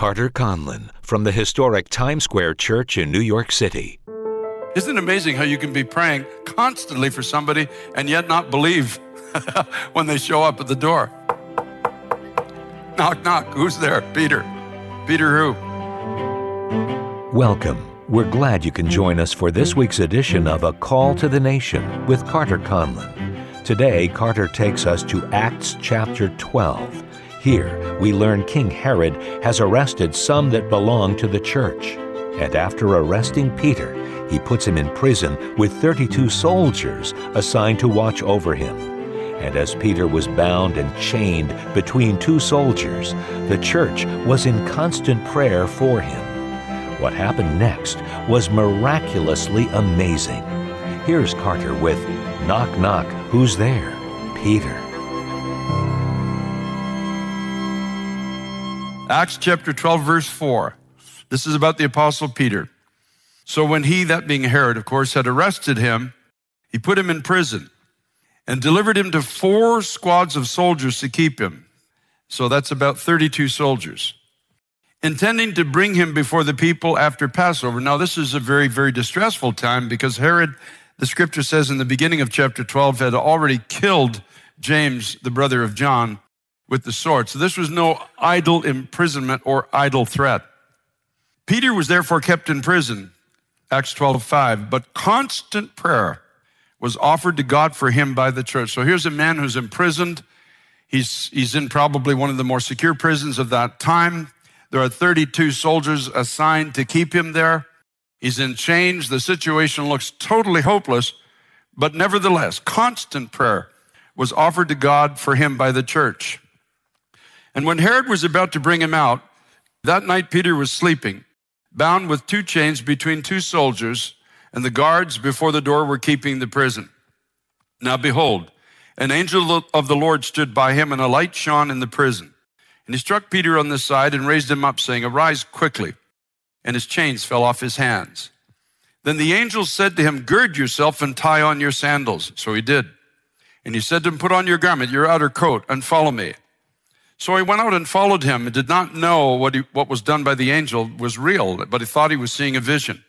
Carter Conlon from the historic Times Square Church in New York City. Isn't it amazing how you can be praying constantly for somebody and yet not believe when they show up at the door? Knock, knock. Who's there? Peter. Peter who? Welcome. We're glad you can join us for this week's edition of A Call to the Nation with Carter Conlon. Today, Carter takes us to Acts chapter 12. Here, we learn King Herod has arrested some that belong to the church. And after arresting Peter, he puts him in prison with 32 soldiers assigned to watch over him. And as Peter was bound and chained between two soldiers, the church was in constant prayer for him. What happened next was miraculously amazing. Here's Carter with Knock Knock, Who's There? Peter. Acts chapter 12, verse 4. This is about the apostle Peter. So when he, that being Herod, of course, had arrested him, he put him in prison and delivered him to four squads of soldiers to keep him. So that's about 32 soldiers, intending to bring him before the people after Passover. Now, this is a very, very distressful time because Herod, the scripture says in the beginning of chapter 12, had already killed James, the brother of John, with the sword. So this was no idle imprisonment or idle threat. Peter was therefore kept in prison, Acts 12, 5, but constant prayer was offered to God for him by the church. So here's a man who's imprisoned. He's, he's in probably one of the more secure prisons of that time. There are 32 soldiers assigned to keep him there. He's in chains. The situation looks totally hopeless, but nevertheless, constant prayer was offered to God for him by the church. And when Herod was about to bring him out, that night Peter was sleeping, bound with two chains between two soldiers, and the guards before the door were keeping the prison. Now behold, an angel of the Lord stood by him, and a light shone in the prison. And he struck Peter on the side and raised him up, saying, Arise quickly. And his chains fell off his hands. Then the angel said to him, Gird yourself and tie on your sandals. So he did. And he said to him, Put on your garment, your outer coat, and follow me. So he went out and followed him and did not know what, he, what was done by the angel was real, but he thought he was seeing a vision.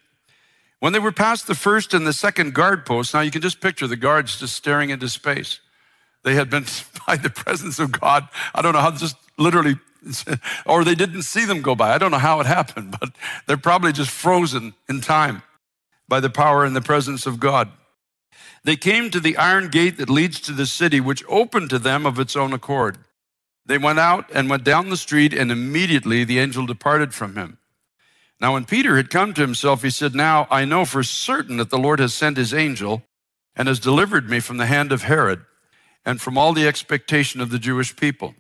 When they were past the first and the second guard posts, now you can just picture the guards just staring into space. They had been by the presence of God. I don't know how, just literally, or they didn't see them go by. I don't know how it happened, but they're probably just frozen in time by the power and the presence of God. They came to the iron gate that leads to the city, which opened to them of its own accord. They went out and went down the street, and immediately the angel departed from him. Now, when Peter had come to himself, he said, Now I know for certain that the Lord has sent his angel and has delivered me from the hand of Herod and from all the expectation of the Jewish people.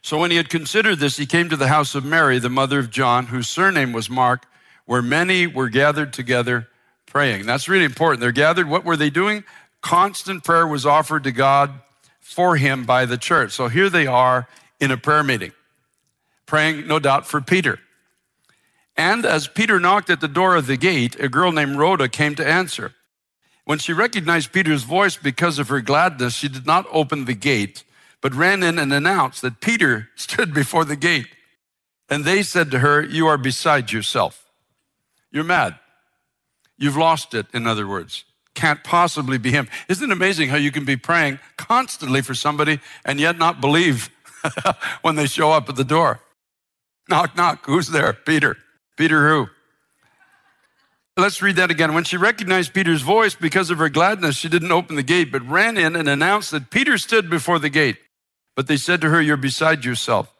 So when he had considered this, he came to the house of Mary, the mother of John, whose surname was Mark, where many were gathered together praying. That's really important. They're gathered. What were they doing? Constant prayer was offered to God for him by the church. So here they are in a prayer meeting, praying, no doubt, for Peter. And as Peter knocked at the door of the gate, a girl named Rhoda came to answer. When she recognized Peter's voice because of her gladness, she did not open the gate, but ran in and announced that Peter stood before the gate. And they said to her, You are beside yourself. You're mad. You've lost it, in other words can't possibly be him. Isn't it amazing how you can be praying constantly for somebody and yet not believe when they show up at the door? Knock, knock. Who's there? Peter. Peter who? Let's read that again. When she recognized Peter's voice because of her gladness, she didn't open the gate, but ran in and announced that Peter stood before the gate. But they said to her, You're beside yourself.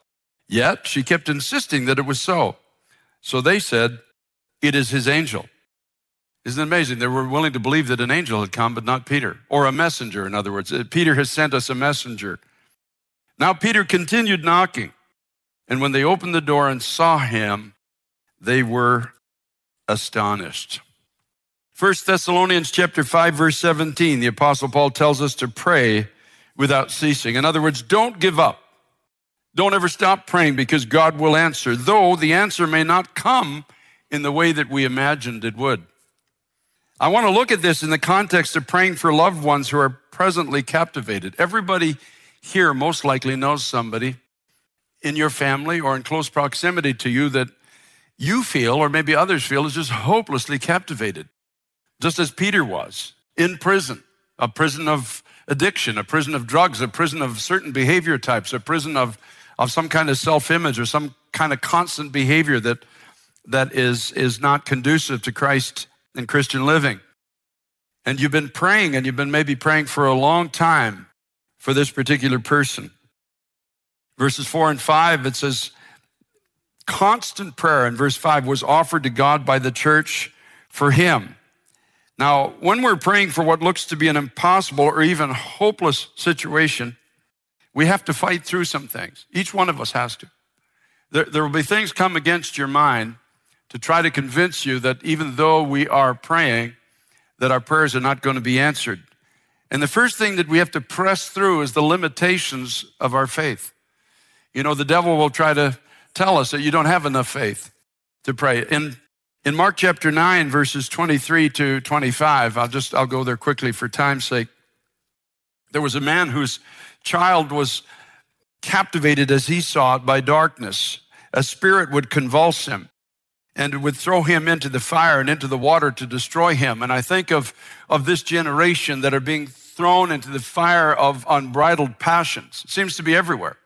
Yet she kept insisting that it was so. So they said, It is his angel. Isn't it amazing? They were willing to believe that an angel had come, but not Peter, or a messenger, in other words. Uh, Peter has sent us a messenger. Now Peter continued knocking, and when they opened the door and saw him, they were astonished. 1 Thessalonians chapter 5 verse 17, the apostle Paul tells us to pray without ceasing. In other words, don't give up. Don't ever stop praying because God will answer, though the answer may not come in the way that we imagined it would. I want to look at this in the context of praying for loved ones who are presently captivated. Everybody here most likely knows somebody in your family or in close proximity to you that you feel, or maybe others feel, is just hopelessly captivated, just as Peter was in prison, a prison of addiction, a prison of drugs, a prison of certain behavior types, a prison of, of some kind of self image or some kind of constant behavior that, that is, is not conducive to Christ and Christian living. And you've been praying, and you've been maybe praying for a long time for this particular person. Verses four and five, it says, constant prayer in verse five was offered to God by the church for him. Now, when we're praying for what looks to be an impossible or even hopeless situation, we have to fight through some things. Each one of us has to. There, there will be things come against your mind to try to convince you that even though we are praying, that our prayers are not going to be answered. And the first thing that we have to press through is the limitations of our faith. You know, the devil will try to tell us that you don't have enough faith to pray. In, in Mark chapter 9, verses 23 to 25, I'll just, I'll go there quickly for time's sake. There was a man whose child was captivated as he saw it by darkness. A spirit would convulse him and would throw him into the fire and into the water to destroy him. And I think of, of this generation that are being thrown into the fire of unbridled passions. It seems to be everywhere.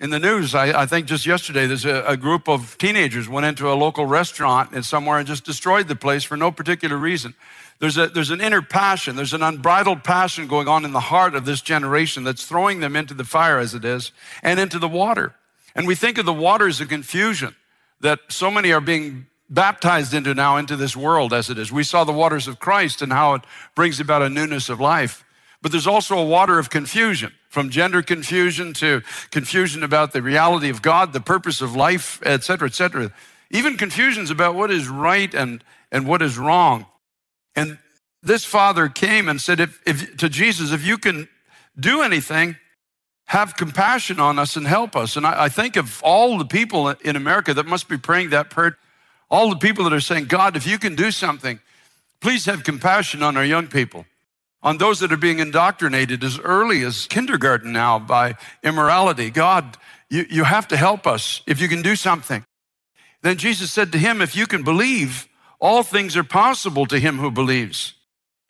In the news, I, I think just yesterday, there's a, a, group of teenagers went into a local restaurant and somewhere and just destroyed the place for no particular reason. There's, a, there's an inner passion, there's an unbridled passion going on in the heart of this generation that's throwing them into the fire as it is and into the water. And we think of the waters of confusion that so many are being baptized into now into this world as it is. We saw the waters of Christ and how it brings about a newness of life. But there's also a water of confusion from gender confusion to confusion about the reality of God, the purpose of life, et cetera, et cetera. Even confusions about what is right and, and what is wrong. And this father came and said if, if, to Jesus, if you can do anything, have compassion on us and help us. And I, I think of all the people in America that must be praying that prayer, all the people that are saying, God, if you can do something, please have compassion on our young people on those that are being indoctrinated as early as kindergarten now by immorality. God, you, you have to help us if you can do something. Then Jesus said to him, If you can believe, all things are possible to him who believes.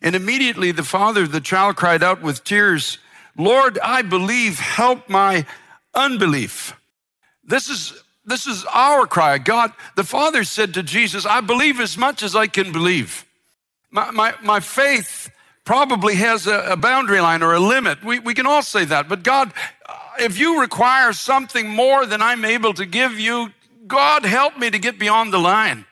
And immediately the father of the child cried out with tears, Lord, I believe, help my unbelief. This is, this is our cry. God, the father said to Jesus, I believe as much as I can believe. My, my, my faith probably has a, a boundary line or a limit. We, we can all say that. But God, uh, if you require something more than I'm able to give you, God help me to get beyond the line.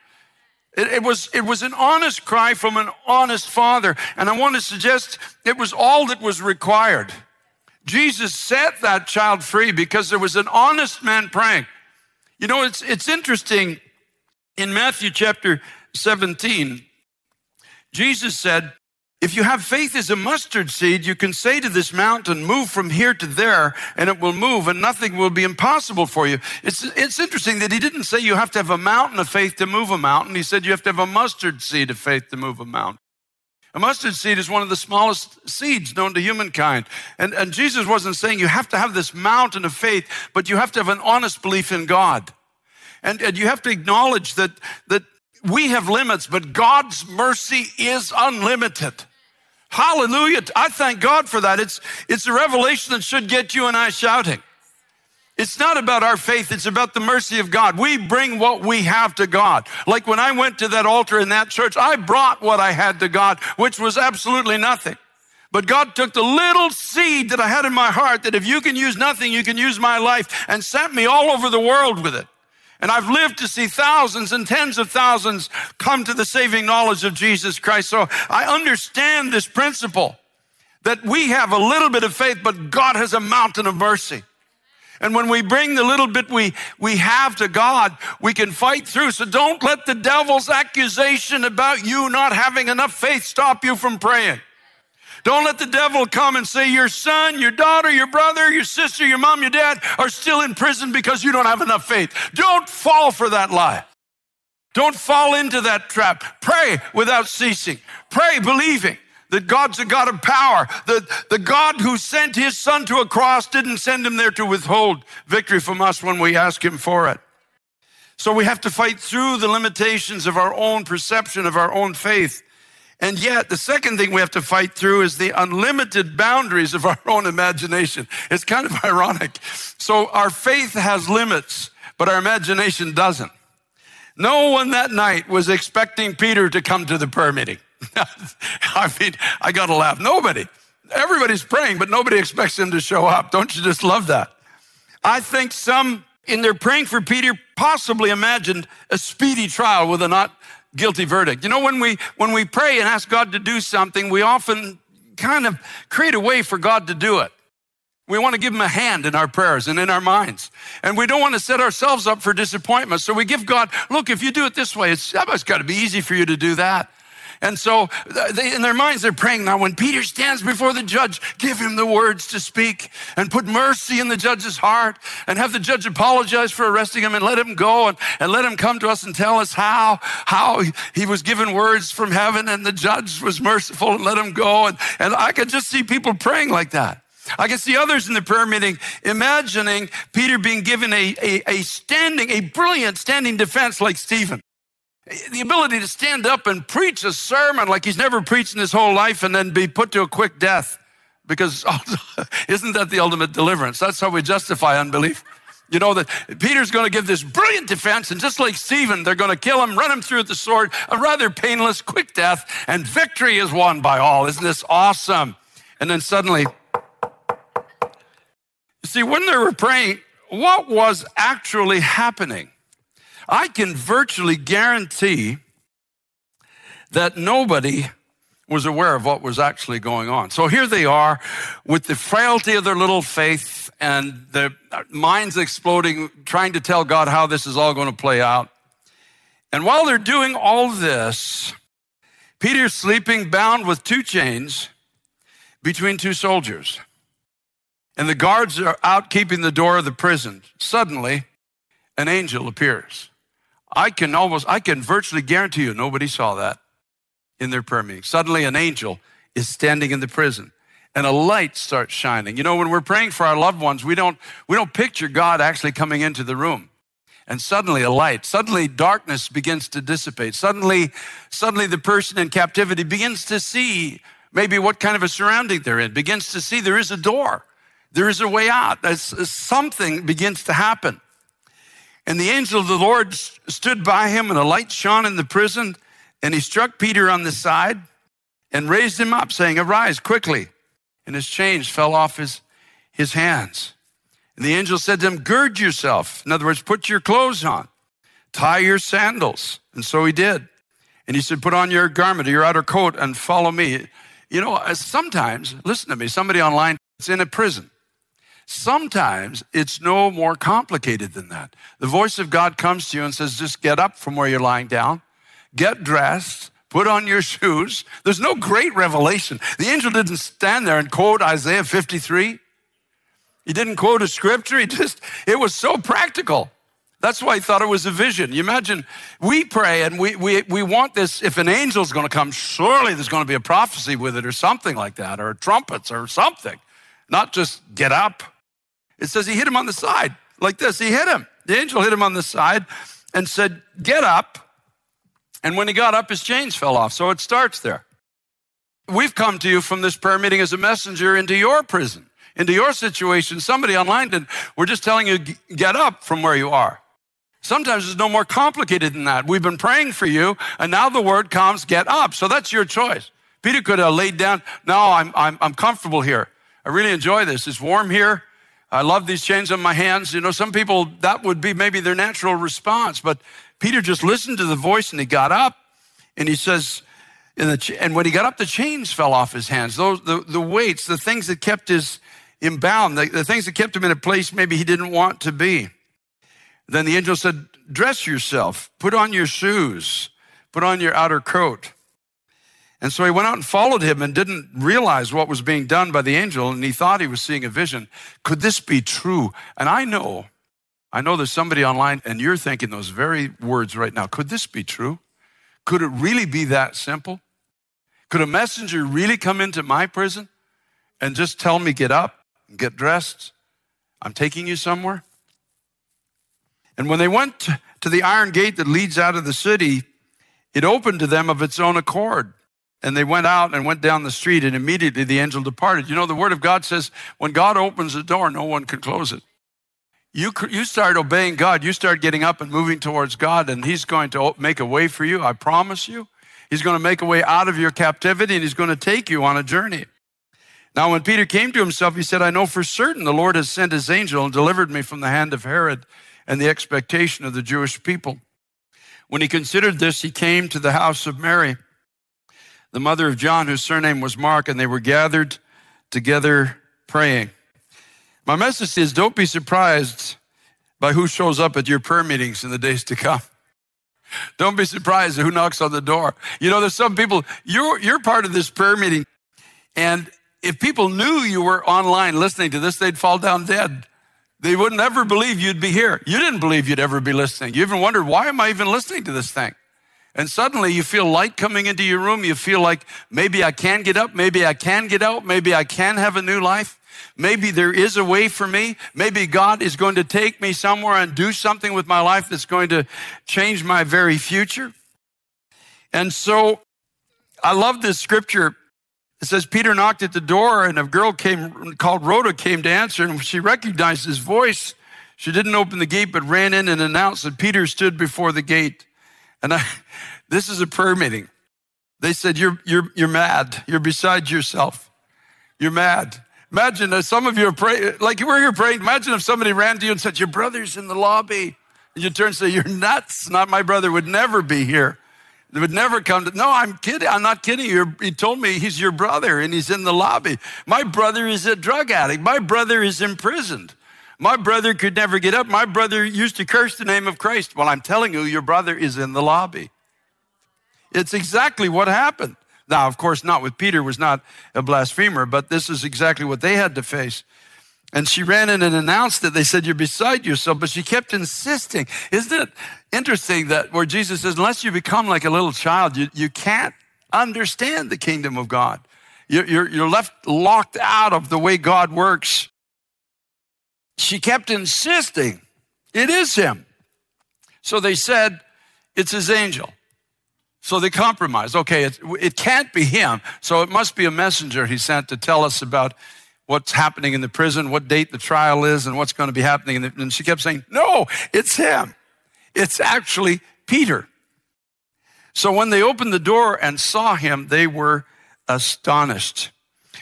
It, it, was, it was an honest cry from an honest father. And I want to suggest it was all that was required. Jesus set that child free because there was an honest man praying. You know, it's, it's interesting. In Matthew chapter 17, Jesus said, if you have faith as a mustard seed, you can say to this mountain, move from here to there, and it will move, and nothing will be impossible for you. It's, it's interesting that he didn't say you have to have a mountain of faith to move a mountain. He said you have to have a mustard seed of faith to move a mountain. A mustard seed is one of the smallest seeds known to humankind. And, and Jesus wasn't saying you have to have this mountain of faith, but you have to have an honest belief in God. And, and you have to acknowledge that, that we have limits, but God's mercy is unlimited. Hallelujah. I thank God for that. It's, it's a revelation that should get you and I shouting. It's not about our faith, it's about the mercy of God. We bring what we have to God. Like when I went to that altar in that church, I brought what I had to God, which was absolutely nothing. But God took the little seed that I had in my heart that if you can use nothing, you can use my life and sent me all over the world with it. And I've lived to see thousands and tens of thousands come to the saving knowledge of Jesus Christ. So I understand this principle that we have a little bit of faith, but God has a mountain of mercy. And when we bring the little bit we, we have to God, we can fight through. So don't let the devil's accusation about you not having enough faith stop you from praying. Don't let the devil come and say your son, your daughter, your brother, your sister, your mom, your dad are still in prison because you don't have enough faith. Don't fall for that lie. Don't fall into that trap. Pray without ceasing. Pray believing. That God's a God of power. The, the God who sent his son to a cross didn't send him there to withhold victory from us when we ask him for it. So we have to fight through the limitations of our own perception of our own faith. And yet, the second thing we have to fight through is the unlimited boundaries of our own imagination. It's kind of ironic. So our faith has limits, but our imagination doesn't. No one that night was expecting Peter to come to the prayer meeting. I mean, I got to laugh. Nobody. Everybody's praying, but nobody expects him to show up. Don't you just love that? I think some, in their praying for Peter, possibly imagined a speedy trial with a not guilty verdict. You know, when we, when we pray and ask God to do something, we often kind of create a way for God to do it. We want to give him a hand in our prayers and in our minds. And we don't want to set ourselves up for disappointment. So we give God, look, if you do it this way, it's, that must got to be easy for you to do that. And so uh, they, in their minds, they're praying now when Peter stands before the judge, give him the words to speak and put mercy in the judge's heart and have the judge apologize for arresting him and let him go and, and let him come to us and tell us how, how he was given words from heaven and the judge was merciful and let him go. And, and I could just see people praying like that. I can see others in the prayer meeting imagining Peter being given a, a, a standing, a brilliant standing defense like Stephen the ability to stand up and preach a sermon like he's never preached in his whole life and then be put to a quick death. Because isn't that the ultimate deliverance? That's how we justify unbelief. You know that Peter's going to give this brilliant defense, and just like Stephen, they're going to kill him, run him through with the sword, a rather painless, quick death, and victory is won by all. Isn't this awesome? And then suddenly, you see, when they were praying, what was actually happening? I can virtually guarantee that nobody was aware of what was actually going on. So here they are with the frailty of their little faith and their minds exploding, trying to tell God how this is all going to play out. And while they're doing all this, Peter's sleeping bound with two chains between two soldiers. And the guards are out keeping the door of the prison. Suddenly, an angel appears. I can almost, I can virtually guarantee you nobody saw that in their prayer meeting. Suddenly an angel is standing in the prison and a light starts shining. You know, when we're praying for our loved ones, we don't, we don't picture God actually coming into the room. And suddenly a light, suddenly darkness begins to dissipate. Suddenly, suddenly the person in captivity begins to see maybe what kind of a surrounding they're in, begins to see there is a door. There is a way out. There's, something begins to happen. And the angel of the Lord stood by him, and a light shone in the prison. And he struck Peter on the side and raised him up, saying, Arise quickly. And his chains fell off his, his hands. And the angel said to him, Gird yourself. In other words, put your clothes on, tie your sandals. And so he did. And he said, Put on your garment, or your outer coat, and follow me. You know, uh, sometimes, listen to me, somebody online is in a prison. Sometimes it's no more complicated than that. The voice of God comes to you and says, just get up from where you're lying down, get dressed, put on your shoes. There's no great revelation. The angel didn't stand there and quote Isaiah 53. He didn't quote a scripture. He just, it was so practical. That's why I thought it was a vision. You imagine we pray and we, we, we want this. If an angel's going to come, surely there's going to be a prophecy with it or something like that, or trumpets or something. Not just get up. It says he hit him on the side like this. He hit him. The angel hit him on the side and said, Get up. And when he got up, his chains fell off. So it starts there. We've come to you from this prayer meeting as a messenger into your prison, into your situation. Somebody online did. We're just telling you, get up from where you are. Sometimes it's no more complicated than that. We've been praying for you, and now the word comes, get up. So that's your choice. Peter could have laid down, no, I'm, I'm, I'm comfortable here. I really enjoy this. It's warm here. I love these chains on my hands. You know, some people, that would be maybe their natural response. But Peter just listened to the voice and he got up and he says, and when he got up, the chains fell off his hands. Those, the, the weights, the things that kept his him the, the things that kept him in a place maybe he didn't want to be. Then the angel said, dress yourself, put on your shoes, put on your outer coat. And so he went out and followed him and didn't realize what was being done by the angel, and he thought he was seeing a vision. Could this be true? And I know, I know there's somebody online, and you're thinking those very words right now. Could this be true? Could it really be that simple? Could a messenger really come into my prison and just tell me, get up get dressed? I'm taking you somewhere? And when they went to the iron gate that leads out of the city, it opened to them of its own accord. And they went out and went down the street, and immediately the angel departed. You know, the word of God says, when God opens the door, no one can close it. You, you start obeying God, you start getting up and moving towards God, and He's going to make a way for you, I promise you. He's going to make a way out of your captivity, and He's going to take you on a journey. Now, when Peter came to himself, he said, I know for certain the Lord has sent his angel and delivered me from the hand of Herod and the expectation of the Jewish people. When he considered this, he came to the house of Mary, the mother of John, whose surname was Mark, and they were gathered together praying. My message is don't be surprised by who shows up at your prayer meetings in the days to come. Don't be surprised at who knocks on the door. You know, there's some people, you're, you're part of this prayer meeting, and if people knew you were online listening to this, they'd fall down dead. They wouldn't ever believe you'd be here. You didn't believe you'd ever be listening. You even wondered, why am I even listening to this thing? And suddenly you feel light coming into your room. You feel like maybe I can get up. Maybe I can get out. Maybe I can have a new life. Maybe there is a way for me. Maybe God is going to take me somewhere and do something with my life that's going to change my very future. And so I love this scripture it says Peter knocked at the door and a girl came called Rhoda came to answer and she recognized his voice. She didn't open the gate, but ran in and announced that Peter stood before the gate. And I, this is a prayer meeting. They said, you're, you're, you're mad. You're beside yourself. You're mad. Imagine if some of you are praying, like we're here praying. Imagine if somebody ran to you and said, your brother's in the lobby. And you turn and say, you're nuts. Not my brother would never be here. They would never come to, no, I'm kidding. I'm not kidding. You're, he told me he's your brother and he's in the lobby. My brother is a drug addict. My brother is imprisoned. My brother could never get up. My brother used to curse the name of Christ. Well, I'm telling you, your brother is in the lobby. It's exactly what happened. Now, of course, not with Peter was not a blasphemer, but this is exactly what they had to face. And she ran in and announced it. They said, You're beside yourself. But she kept insisting. Isn't it interesting that where Jesus says, Unless you become like a little child, you, you can't understand the kingdom of God. You're, you're, you're left locked out of the way God works. She kept insisting, It is him. So they said, It's his angel. So they compromise. Okay, it, it can't be him. So it must be a messenger he sent to tell us about what's happening in the prison, what date the trial is, and what's going to be happening. And she kept saying, No, it's him. It's actually Peter. So when they opened the door and saw him, they were astonished.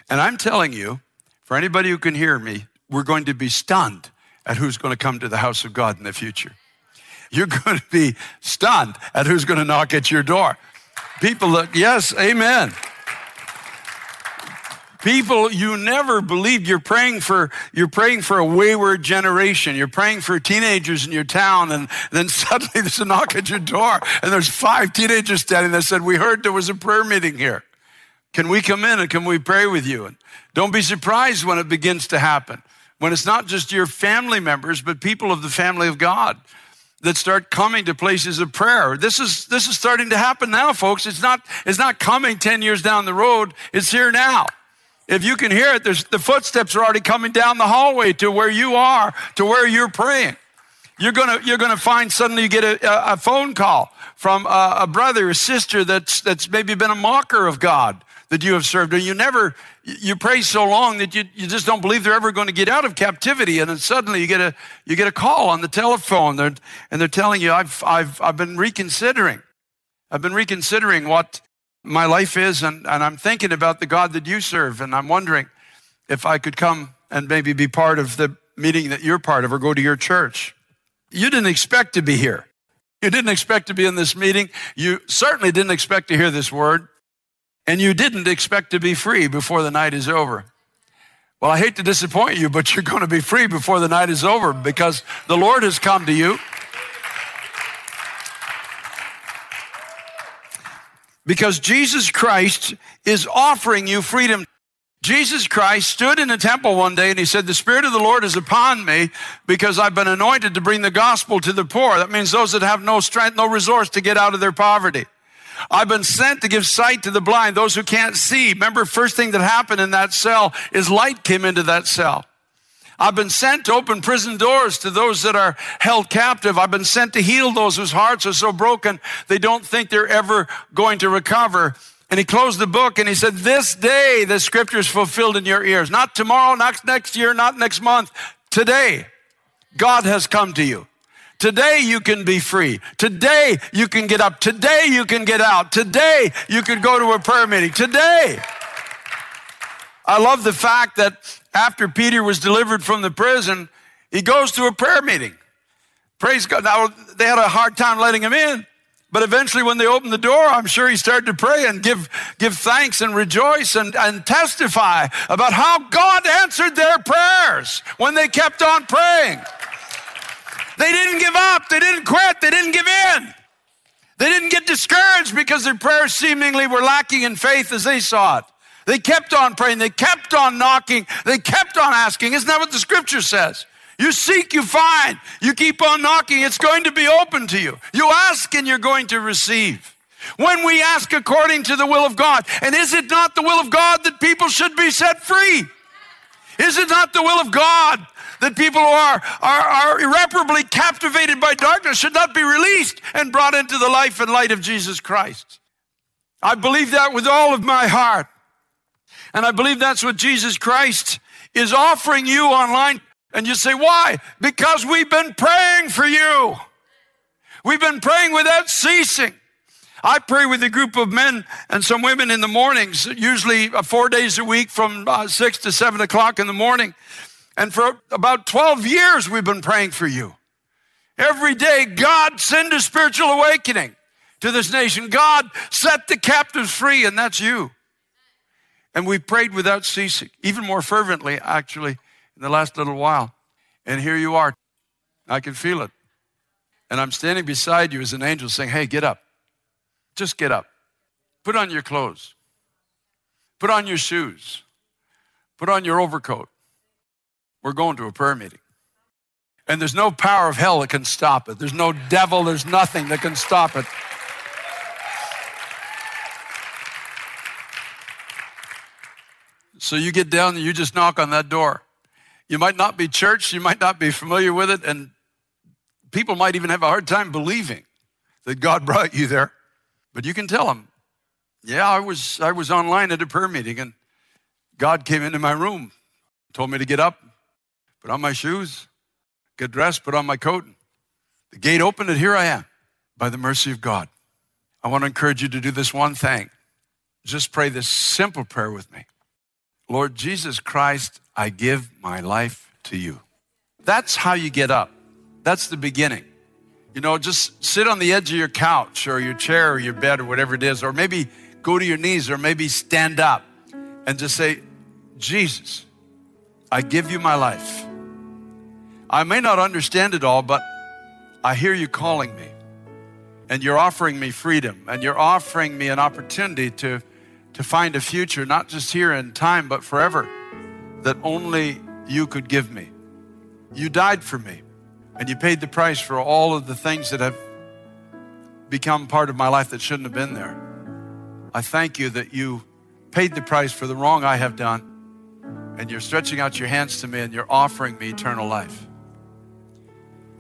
And I'm telling you, for anybody who can hear me, we're going to be stunned at who's going to come to the house of God in the future. You're going to be stunned at who's going to knock at your door. People look, yes, amen. People you never believed you're praying for, you're praying for a wayward generation. You're praying for teenagers in your town and then suddenly there's a knock at your door and there's five teenagers standing there said, we heard there was a prayer meeting here. Can we come in and can we pray with you? And don't be surprised when it begins to happen. When it's not just your family members, but people of the family of God that start coming to places of prayer. This is, this is starting to happen now, folks. It's not, it's not coming 10 years down the road. It's here now. If you can hear it, the footsteps are already coming down the hallway to where you are, to where you're praying. You're gonna, you're gonna find suddenly you get a, a phone call from a, a brother, a sister that's, that's maybe been a mocker of God that you have served. And you never, you pray so long that you, you just don't believe they're ever going to get out of captivity. And then suddenly you get a, you get a call on the telephone and they're telling you, I've, I've, I've been reconsidering. I've been reconsidering what, my life is, and, and I'm thinking about the God that you serve, and I'm wondering if I could come and maybe be part of the meeting that you're part of or go to your church. You didn't expect to be here. You didn't expect to be in this meeting. You certainly didn't expect to hear this word. And you didn't expect to be free before the night is over. Well, I hate to disappoint you, but you're going to be free before the night is over because the Lord has come to you. because Jesus Christ is offering you freedom. Jesus Christ stood in the temple one day and he said, The Spirit of the Lord is upon me because I've been anointed to bring the gospel to the poor. That means those that have no strength, no resource to get out of their poverty. I've been sent to give sight to the blind, those who can't see. Remember, first thing that happened in that cell is light came into that cell. I've been sent to open prison doors to those that are held captive. I've been sent to heal those whose hearts are so broken they don't think they're ever going to recover. And he closed the book and he said, This day the scripture is fulfilled in your ears. Not tomorrow, not next year, not next month. Today, God has come to you. Today you can be free. Today you can get up. Today you can get out. Today you can go to a prayer meeting. Today. I love the fact that after Peter was delivered from the prison, he goes to a prayer meeting. Praise God. Now, they had a hard time letting him in, but eventually, when they opened the door, I'm sure he started to pray and give, give thanks and rejoice and, and testify about how God answered their prayers when they kept on praying. They didn't give up, they didn't quit, they didn't give in. They didn't get discouraged because their prayers seemingly were lacking in faith as they saw it. They kept on praying. They kept on knocking. They kept on asking. Isn't that what the scripture says? You seek, you find. You keep on knocking, it's going to be open to you. You ask and you're going to receive. When we ask according to the will of God, and is it not the will of God that people should be set free? Is it not the will of God that people who are, are, are irreparably captivated by darkness should not be released and brought into the life and light of Jesus Christ? I believe that with all of my heart. And I believe that's what Jesus Christ is offering you online. And you say, why? Because we've been praying for you. We've been praying without ceasing. I pray with a group of men and some women in the mornings, usually uh, four days a week from uh, six to seven o'clock in the morning. And for about 12 years, we've been praying for you. Every day, God send a spiritual awakening to this nation. God set the captives free, and that's you. And we prayed without ceasing, even more fervently, actually, in the last little while. And here you are. I can feel it. And I'm standing beside you as an angel saying, Hey, get up. Just get up. Put on your clothes. Put on your shoes. Put on your overcoat. We're going to a prayer meeting. And there's no power of hell that can stop it. There's no devil, there's nothing that can stop it. So you get down and you just knock on that door. You might not be church, you might not be familiar with it, and people might even have a hard time believing that God brought you there. But you can tell them, yeah, I was, I was online at a prayer meeting and God came into my room, told me to get up, put on my shoes, get dressed, put on my coat. The gate opened and here I am by the mercy of God. I want to encourage you to do this one thing. Just pray this simple prayer with me. Lord Jesus Christ, I give my life to you. That's how you get up. That's the beginning. You know, just sit on the edge of your couch or your chair or your bed or whatever it is, or maybe go to your knees or maybe stand up and just say, Jesus, I give you my life. I may not understand it all, but I hear you calling me. And you're offering me freedom, and you're offering me an opportunity to to find a future, not just here in time, but forever, that only you could give me. You died for me, and you paid the price for all of the things that have become part of my life that shouldn't have been there. I thank you that you paid the price for the wrong I have done, and you're stretching out your hands to me and you're offering me eternal life.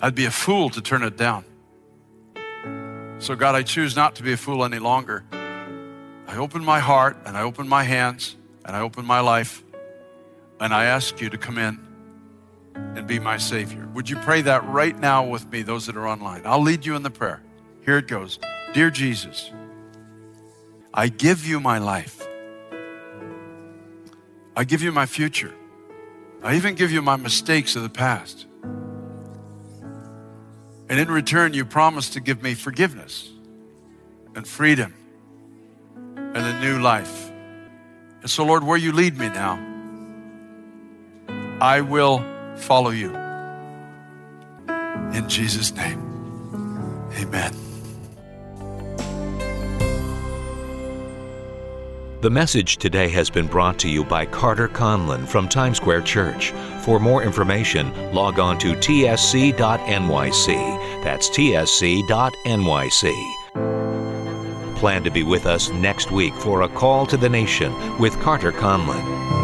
I'd be a fool to turn it down. So, God, I choose not to be a fool any longer. I open my heart and I open my hands and I open my life and I ask you to come in and be my Savior. Would you pray that right now with me, those that are online? I'll lead you in the prayer. Here it goes Dear Jesus, I give you my life. I give you my future. I even give you my mistakes of the past. And in return, you promise to give me forgiveness and freedom and a new life. And so, Lord, where you lead me now, I will follow you. In Jesus' name, amen. The message today has been brought to you by Carter Conlon from Times Square Church. For more information, log on to tsc.nyc. That's tsc.nyc. plan to be with us next week for a call to the nation with Carter Conlon.